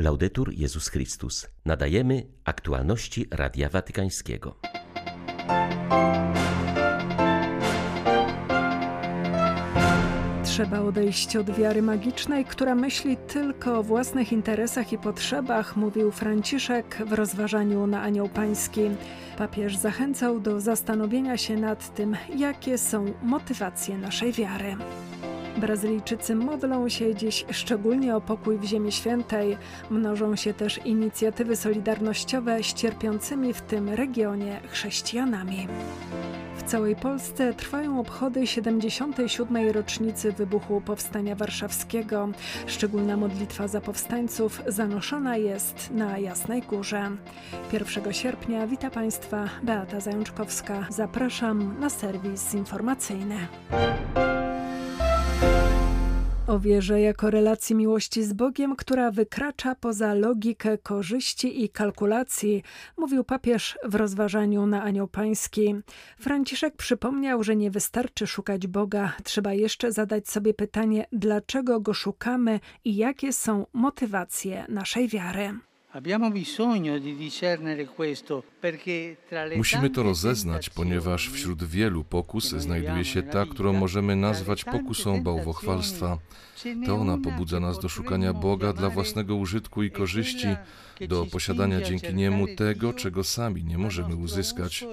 Laudetur Jezus Chrystus. Nadajemy aktualności Radia Watykańskiego. Trzeba odejść od wiary magicznej, która myśli tylko o własnych interesach i potrzebach, mówił Franciszek w rozważaniu na Anioł Pański. Papież zachęcał do zastanowienia się nad tym, jakie są motywacje naszej wiary. Brazylijczycy modlą się dziś szczególnie o pokój w Ziemi Świętej. Mnożą się też inicjatywy solidarnościowe z cierpiącymi w tym regionie chrześcijanami. W całej Polsce trwają obchody 77. rocznicy wybuchu Powstania Warszawskiego. Szczególna modlitwa za powstańców zanoszona jest na Jasnej Górze. 1 sierpnia wita Państwa Beata Zajączkowska. Zapraszam na serwis informacyjny. O wierze jako relacji miłości z Bogiem, która wykracza poza logikę korzyści i kalkulacji, mówił papież w rozważaniu na Anioł Pański. Franciszek przypomniał, że nie wystarczy szukać Boga, trzeba jeszcze zadać sobie pytanie, dlaczego go szukamy i jakie są motywacje naszej wiary. Musimy to rozeznać, ponieważ wśród wielu pokus znajduje się ta, którą możemy nazwać pokusą bałwochwalstwa. To ona pobudza nas do szukania Boga dla własnego użytku i korzyści, do posiadania dzięki Niemu tego, czego sami nie możemy uzyskać.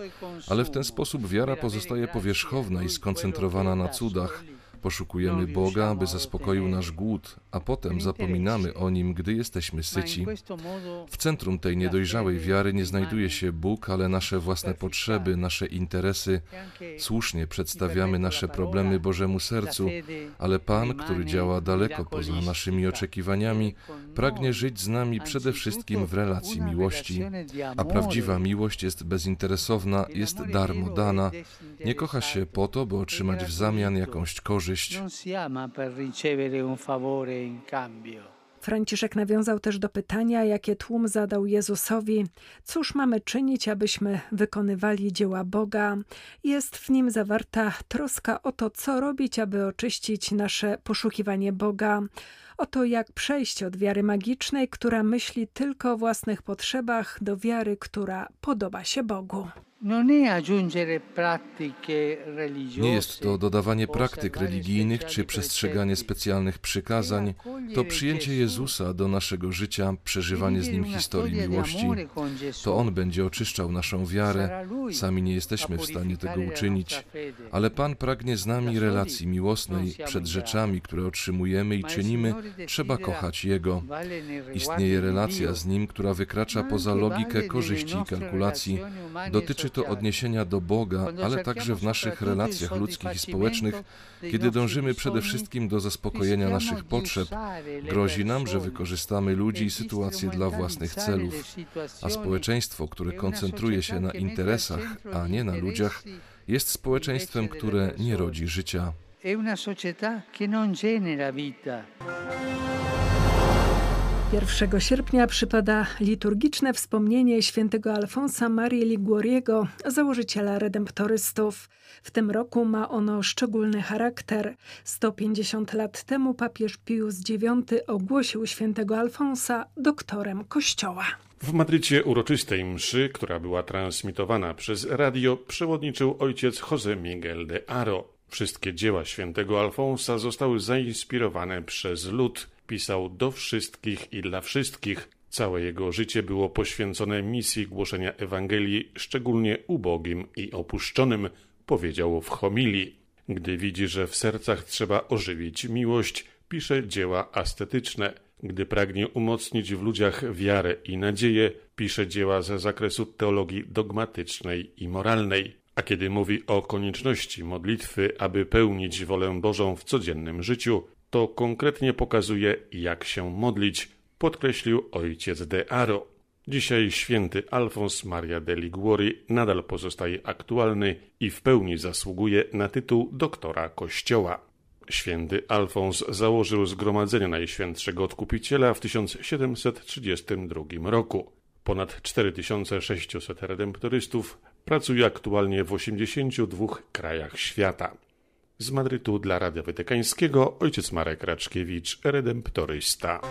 Ale w ten sposób wiara pozostaje powierzchowna i skoncentrowana na cudach. Poszukujemy Boga, aby zaspokoił nasz głód, a potem zapominamy o Nim, gdy jesteśmy syci. W centrum tej niedojrzałej wiary nie znajduje się Bóg, ale nasze własne potrzeby, nasze interesy. Słusznie przedstawiamy nasze problemy Bożemu sercu, ale Pan, który działa daleko poza naszymi oczekiwaniami, pragnie żyć z nami przede wszystkim w relacji miłości. A prawdziwa miłość jest bezinteresowna, jest darmo dana, nie kocha się po to, by otrzymać w zamian jakąś korzyść. Franciszek nawiązał też do pytania, jakie tłum zadał Jezusowi: Cóż mamy czynić, abyśmy wykonywali dzieła Boga? Jest w nim zawarta troska o to, co robić, aby oczyścić nasze poszukiwanie Boga. O to, jak przejść od wiary magicznej, która myśli tylko o własnych potrzebach, do wiary, która podoba się Bogu. Nie jest to dodawanie praktyk religijnych czy przestrzeganie specjalnych przykazań, to przyjęcie Jezusa do naszego życia, przeżywanie z Nim historii miłości. To On będzie oczyszczał naszą wiarę, sami nie jesteśmy w stanie tego uczynić, ale Pan pragnie z nami relacji miłosnej przed rzeczami, które otrzymujemy i czynimy, trzeba kochać Jego. Istnieje relacja z Nim, która wykracza poza logikę korzyści i kalkulacji, dotyczy to odniesienia do Boga, ale także w naszych relacjach ludzkich i społecznych, kiedy dążymy przede wszystkim do zaspokojenia naszych potrzeb. Grozi nam, że wykorzystamy ludzi i sytuacje dla własnych celów, a społeczeństwo, które koncentruje się na interesach, a nie na ludziach, jest społeczeństwem, które nie rodzi życia. 1 sierpnia przypada liturgiczne wspomnienie świętego Alfonsa Marii Liguoriego, założyciela redemptorystów. W tym roku ma ono szczególny charakter. 150 lat temu papież Pius IX ogłosił świętego Alfonsa doktorem Kościoła. W Madrycie uroczystej mszy, która była transmitowana przez radio, przewodniczył ojciec José Miguel de Aro. Wszystkie dzieła świętego Alfonsa zostały zainspirowane przez lud pisał do wszystkich i dla wszystkich. Całe jego życie było poświęcone misji głoszenia Ewangelii, szczególnie ubogim i opuszczonym, powiedział w homilii. Gdy widzi, że w sercach trzeba ożywić miłość, pisze dzieła ascetyczne. Gdy pragnie umocnić w ludziach wiarę i nadzieję, pisze dzieła ze zakresu teologii dogmatycznej i moralnej. A kiedy mówi o konieczności modlitwy, aby pełnić wolę Bożą w codziennym życiu, to konkretnie pokazuje, jak się modlić, podkreślił ojciec de Aro. Dzisiaj święty Alfons Maria de Liguori nadal pozostaje aktualny i w pełni zasługuje na tytuł doktora Kościoła. Święty Alfons założył Zgromadzenie Najświętszego Odkupiciela w 1732 roku. Ponad 4600 redemptorystów pracuje aktualnie w 82 krajach świata. Z Madrytu dla Radia Watykańskiego ojciec Marek Raczkiewicz, redemptorysta.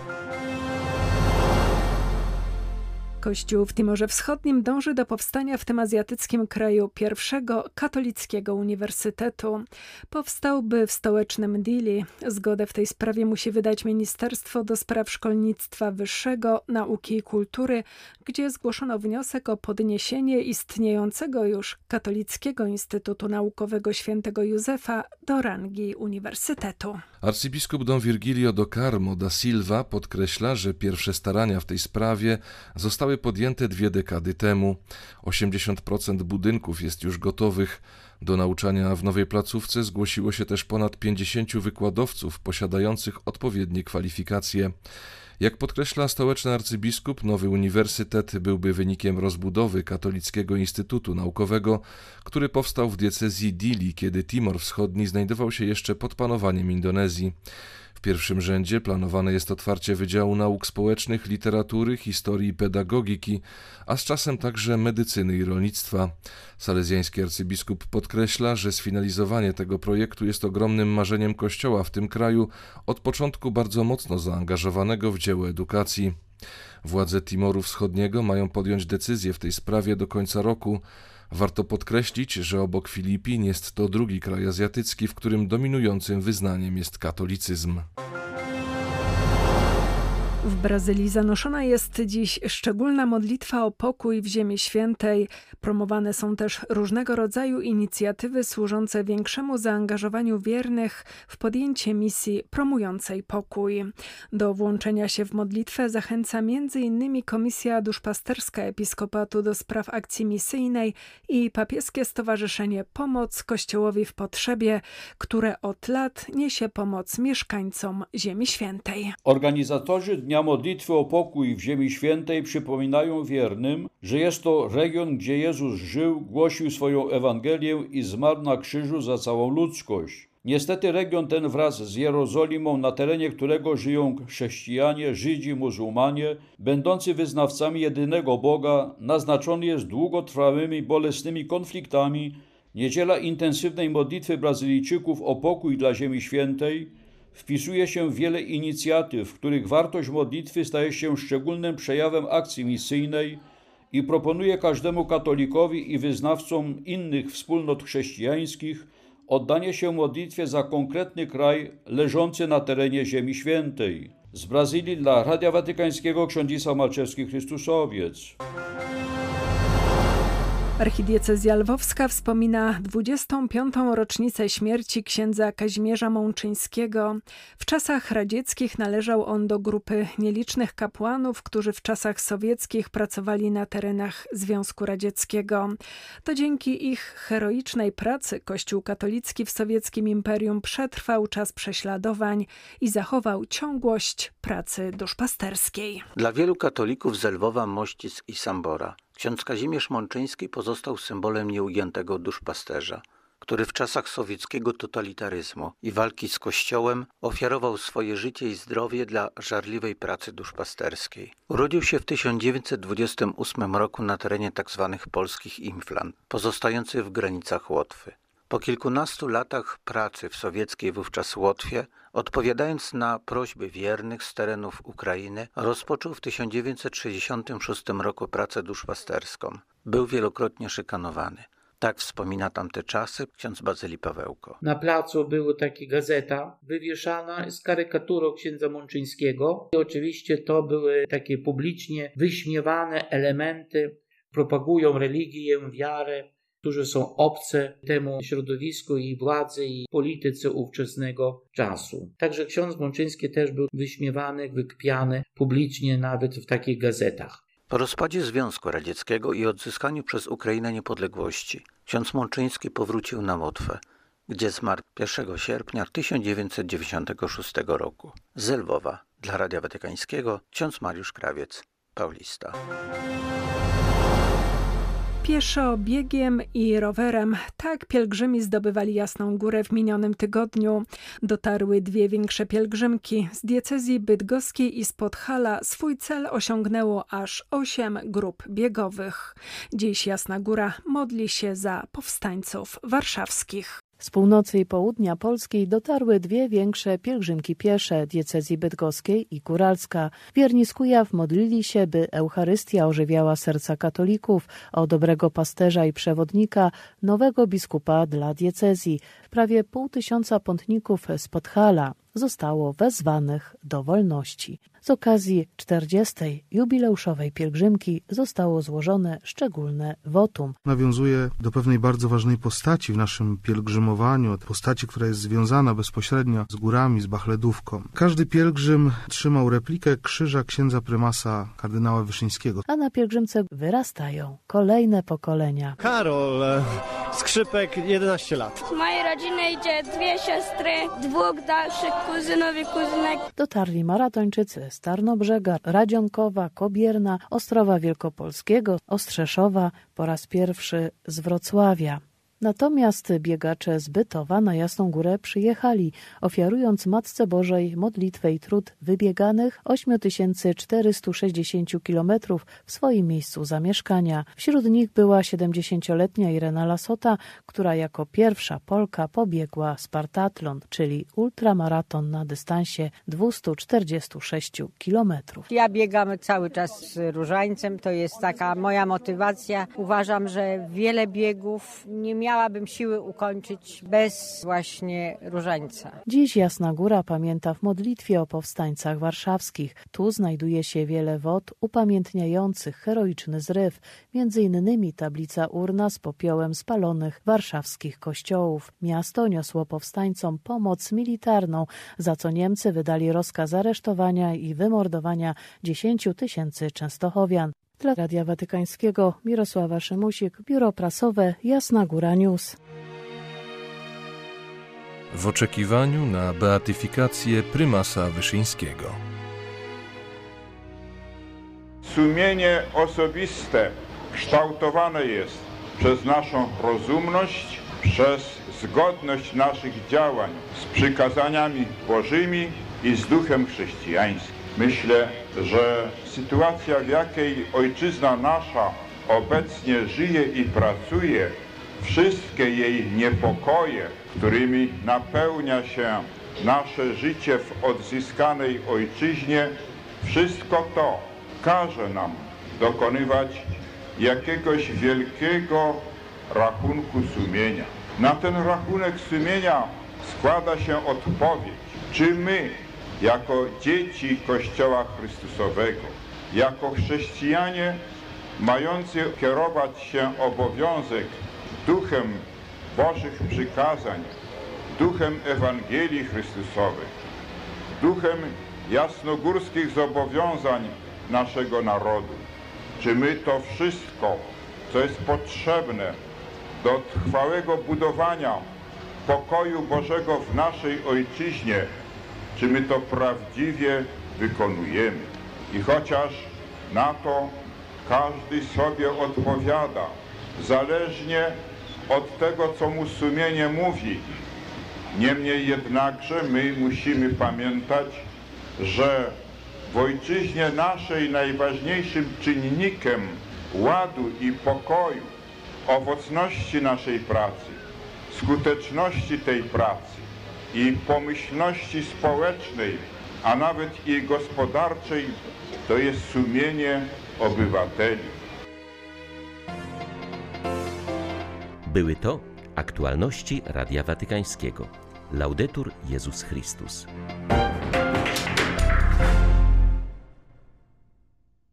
Kościół w Timorze Wschodnim dąży do powstania w tym azjatyckim kraju pierwszego katolickiego uniwersytetu. Powstałby w stołecznym Dili. Zgodę w tej sprawie musi wydać Ministerstwo do Spraw Szkolnictwa Wyższego, Nauki i Kultury, gdzie zgłoszono wniosek o podniesienie istniejącego już Katolickiego Instytutu Naukowego Świętego Józefa do rangi uniwersytetu. Arcybiskup Don Virgilio do Carmo da Silva podkreśla, że pierwsze starania w tej sprawie zostały podjęte dwie dekady temu. 80% budynków jest już gotowych. Do nauczania w nowej placówce zgłosiło się też ponad 50 wykładowców posiadających odpowiednie kwalifikacje. Jak podkreśla stołeczny arcybiskup, nowy uniwersytet byłby wynikiem rozbudowy Katolickiego Instytutu Naukowego, który powstał w diecezji Dili, kiedy Timor Wschodni znajdował się jeszcze pod panowaniem Indonezji. Pierwszym rzędzie planowane jest otwarcie Wydziału Nauk Społecznych, Literatury, Historii i Pedagogiki, a z czasem także medycyny i rolnictwa. Salezjański arcybiskup podkreśla, że sfinalizowanie tego projektu jest ogromnym marzeniem Kościoła w tym kraju, od początku bardzo mocno zaangażowanego w dzieło edukacji. Władze Timoru Wschodniego mają podjąć decyzję w tej sprawie do końca roku. Warto podkreślić, że obok Filipin jest to drugi kraj azjatycki, w którym dominującym wyznaniem jest katolicyzm. W Brazylii zanoszona jest dziś szczególna modlitwa o pokój w Ziemi Świętej. Promowane są też różnego rodzaju inicjatywy służące większemu zaangażowaniu wiernych w podjęcie misji promującej pokój. Do włączenia się w modlitwę zachęca m.in. Komisja Duszpasterska Episkopatu do Spraw Akcji Misyjnej i Papieskie Stowarzyszenie Pomoc Kościołowi w Potrzebie, które od lat niesie pomoc mieszkańcom Ziemi Świętej. Organizatorzy Dnia Modlitwy o Pokój w Ziemi Świętej przypominają wiernym, że jest to region, gdzie Jezus żył, głosił swoją Ewangelię i zmarł na krzyżu za całą ludzkość. Niestety region ten wraz z Jerozolimą, na terenie którego żyją chrześcijanie, Żydzi, muzułmanie, będący wyznawcami jedynego Boga, naznaczony jest długotrwałymi, bolesnymi konfliktami, niedziela intensywnej modlitwy Brazylijczyków o pokój dla Ziemi Świętej, wpisuje się wiele inicjatyw, w których wartość modlitwy staje się szczególnym przejawem akcji misyjnej i proponuje każdemu katolikowi i wyznawcom innych wspólnot chrześcijańskich oddanie się modlitwie za konkretny kraj leżący na terenie Ziemi Świętej. Z Brazylii dla Radia Watykańskiego ksiądz Malczewski Chrystusowiec. Archidiecezja Lwowska wspomina 25. rocznicę śmierci księdza Kazimierza Mączyńskiego. W czasach radzieckich należał on do grupy nielicznych kapłanów, którzy w czasach sowieckich pracowali na terenach Związku Radzieckiego. To dzięki ich heroicznej pracy Kościół katolicki w sowieckim imperium przetrwał czas prześladowań i zachował ciągłość pracy duszpasterskiej. Dla wielu katolików z Lwowa, Mościc i Sambora Ksiądz Kazimierz Mączyński pozostał symbolem nieugiętego duszpasterza, który w czasach sowieckiego totalitaryzmu i walki z Kościołem ofiarował swoje życie i zdrowie dla żarliwej pracy duszpasterskiej. Urodził się w 1928 roku na terenie tzw. Tak polskich Inflant, pozostających w granicach Łotwy. Po kilkunastu latach pracy w sowieckiej wówczas Łotwie, odpowiadając na prośby wiernych z terenów Ukrainy, rozpoczął w 1966 roku pracę duszpasterską. Był wielokrotnie szykanowany. Tak wspomina tamte czasy ksiądz Bazyli Pawełko. Na placu była taka gazeta wywieszana z karykaturą księdza Mączyńskiego. I oczywiście to były takie publicznie wyśmiewane elementy, propagują religię, wiarę, którzy są obce temu środowisku i władzy i polityce ówczesnego czasu. Także ksiądz Mączyński też był wyśmiewany, wykpiany publicznie nawet w takich gazetach. Po rozpadzie Związku Radzieckiego i odzyskaniu przez Ukrainę niepodległości, ksiądz Mączyński powrócił na Motwę, gdzie zmarł 1 sierpnia 1996 roku. Z Lwowa dla Radia Watykańskiego ksiądz Mariusz Krawiec, Paulista. Pieszo, biegiem i rowerem. Tak pielgrzymi zdobywali Jasną Górę w minionym tygodniu. Dotarły dwie większe pielgrzymki. Z diecezji bydgoskiej i z Podhala swój cel osiągnęło aż osiem grup biegowych. Dziś Jasna Góra modli się za powstańców warszawskich. Z północy i południa Polski dotarły dwie większe pielgrzymki piesze diecezji bydgoskiej i góralska. Wierni z Kujaw modlili się, by Eucharystia ożywiała serca katolików o dobrego pasterza i przewodnika, nowego biskupa dla diecezji. Prawie pół tysiąca pątników z Podhala zostało wezwanych do wolności. Z okazji 40. jubileuszowej pielgrzymki zostało złożone szczególne wotum. Nawiązuje do pewnej bardzo ważnej postaci w naszym pielgrzymowaniu, postaci, która jest związana bezpośrednio z górami, z Bachledówką. Każdy pielgrzym trzymał replikę krzyża księdza prymasa kardynała Wyszyńskiego. A na pielgrzymce wyrastają kolejne pokolenia. Karol, skrzypek 11 lat. Z mojej rodziny idzie dwie siostry, dwóch dalszych kuzynów i kuzynek. Dotarli maratończycy z Tarnobrzega, Radzionkowa, Kobierna, Ostrowa Wielkopolskiego, Ostrzeszowa, po raz pierwszy z Wrocławia. Natomiast biegacze z Bytowa na Jasną Górę przyjechali, ofiarując Matce Bożej modlitwę i trud wybieganych 8460 kilometrów w swoim miejscu zamieszkania. Wśród nich była 70-letnia Irena Lasota, która jako pierwsza Polka pobiegła Spartatlon, czyli ultramaraton na dystansie 246 kilometrów. Ja biegam cały czas z różańcem, to jest taka moja motywacja. Uważam, że wiele biegów nie miałabym siły ukończyć bez właśnie różańca. Dziś Jasna Góra pamięta w modlitwie o powstańcach warszawskich. Tu znajduje się wiele wod upamiętniających heroiczny zryw, między innymi tablica urna z popiołem spalonych warszawskich kościołów. Miasto niosło powstańcom pomoc militarną, za co Niemcy wydali rozkaz aresztowania i wymordowania 10 tysięcy Częstochowian. Dla Radia Watykańskiego Mirosława Szymusik, Biuro Prasowe Jasna Góra News. W oczekiwaniu na beatyfikację prymasa Wyszyńskiego. Sumienie osobiste kształtowane jest przez naszą rozumność, przez zgodność naszych działań z przykazaniami Bożymi i z duchem chrześcijańskim. Myślę, że sytuacja, w jakiej ojczyzna nasza obecnie żyje i pracuje, wszystkie jej niepokoje, którymi napełnia się nasze życie w odzyskanej ojczyźnie, wszystko to każe nam dokonywać jakiegoś wielkiego rachunku sumienia. Na ten rachunek sumienia składa się odpowiedź, czy my jako dzieci Kościoła Chrystusowego, jako chrześcijanie mający kierować się obowiązek duchem Bożych przykazań, duchem Ewangelii Chrystusowej, duchem jasnogórskich zobowiązań naszego narodu. Czy my to wszystko, co jest potrzebne do trwałego budowania pokoju Bożego w naszej ojczyźnie, czy my to prawdziwie wykonujemy. I chociaż na to każdy sobie odpowiada, zależnie od tego, co mu sumienie mówi. Niemniej jednakże my musimy pamiętać, że w ojczyźnie naszej najważniejszym czynnikiem ładu i pokoju, owocności naszej pracy, skuteczności tej pracy i pomyślności społecznej, a nawet i gospodarczej, to jest sumienie obywateli. Były to aktualności Radia Watykańskiego. Laudetur Jezus Chrystus.